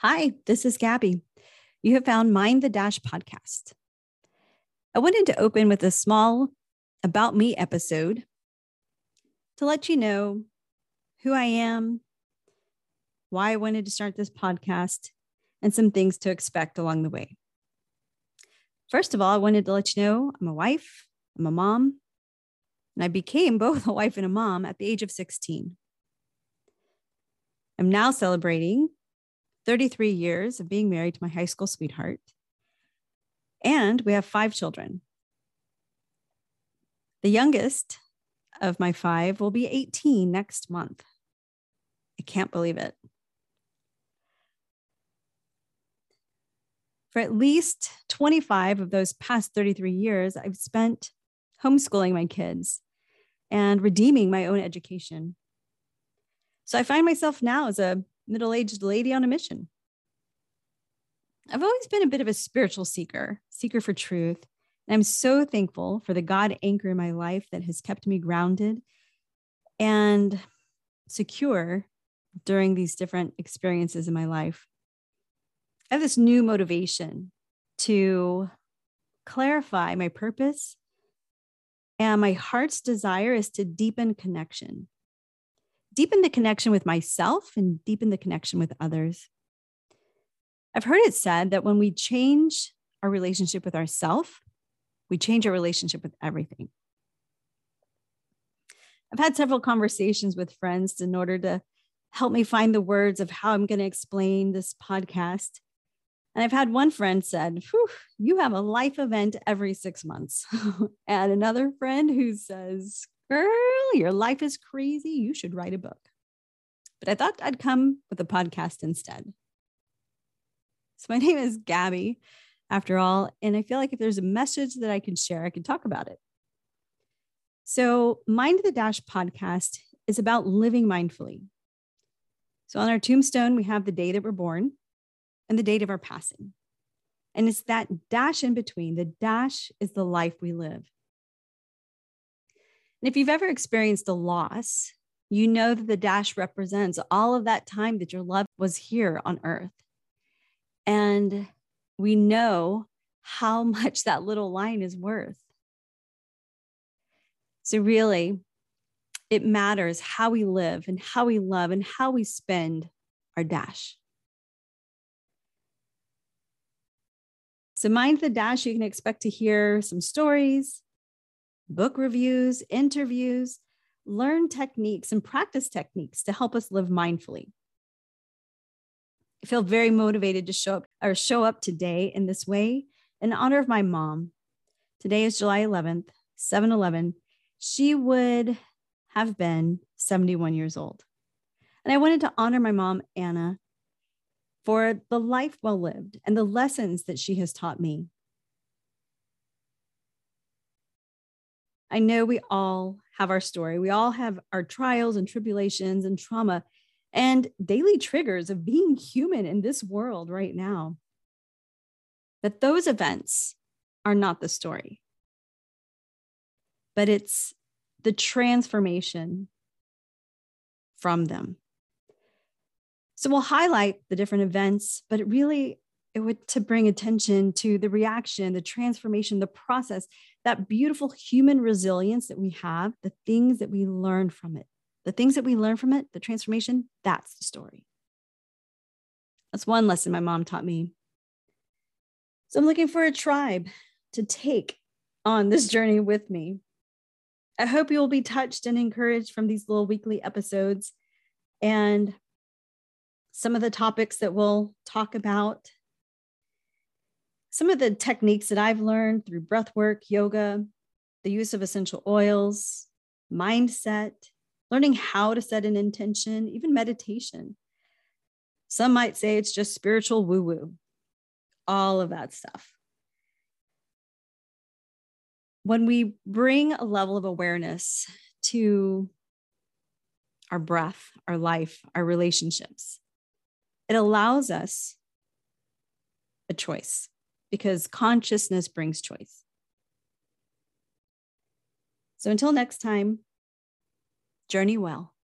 Hi, this is Gabby. You have found Mind the Dash podcast. I wanted to open with a small About Me episode to let you know who I am, why I wanted to start this podcast, and some things to expect along the way. First of all, I wanted to let you know I'm a wife, I'm a mom, and I became both a wife and a mom at the age of 16. I'm now celebrating 33 years of being married to my high school sweetheart. And we have five children. The youngest of my five will be 18 next month. I can't believe it. For at least 25 of those past 33 years, I've spent homeschooling my kids and redeeming my own education. So I find myself now as a middle aged lady on a mission. I've always been a bit of a spiritual seeker, seeker for truth. And I'm so thankful for the God anchor in my life that has kept me grounded and secure during these different experiences in my life. I have this new motivation to clarify my purpose. And my heart's desire is to deepen connection deepen the connection with myself and deepen the connection with others. I've heard it said that when we change our relationship with ourself, we change our relationship with everything. I've had several conversations with friends in order to help me find the words of how I'm going to explain this podcast. And I've had one friend said, you have a life event every six months. and another friend who says, girl, your life is crazy. You should write a book. But I thought I'd come with a podcast instead. So my name is Gabby, after all. And I feel like if there's a message that I can share, I can talk about it. So, Mind the Dash podcast is about living mindfully. So, on our tombstone, we have the day that we're born and the date of our passing. And it's that dash in between. The dash is the life we live. And if you've ever experienced a loss, you know that the dash represents all of that time that your love was here on earth. And we know how much that little line is worth. So, really, it matters how we live and how we love and how we spend our dash. So, mind the dash, you can expect to hear some stories, book reviews, interviews, learn techniques and practice techniques to help us live mindfully. I feel very motivated to show up or show up today in this way in honor of my mom. Today is July 11th, 7 11. She would have been 71 years old. And I wanted to honor my mom, Anna, for the life well lived and the lessons that she has taught me. I know we all have our story. We all have our trials and tribulations and trauma and daily triggers of being human in this world right now. That those events are not the story, but it's the transformation from them. So we'll highlight the different events, but it really it would to bring attention to the reaction, the transformation, the process, that beautiful human resilience that we have, the things that we learn from it, the things that we learn from it, the transformation, that's the story. That's one lesson my mom taught me. So I'm looking for a tribe to take on this journey with me. I hope you will be touched and encouraged from these little weekly episodes and some of the topics that we'll talk about some of the techniques that I've learned through breath work, yoga, the use of essential oils, mindset, learning how to set an intention, even meditation. Some might say it's just spiritual woo woo, all of that stuff. When we bring a level of awareness to our breath, our life, our relationships, it allows us a choice because consciousness brings choice. So until next time, journey well.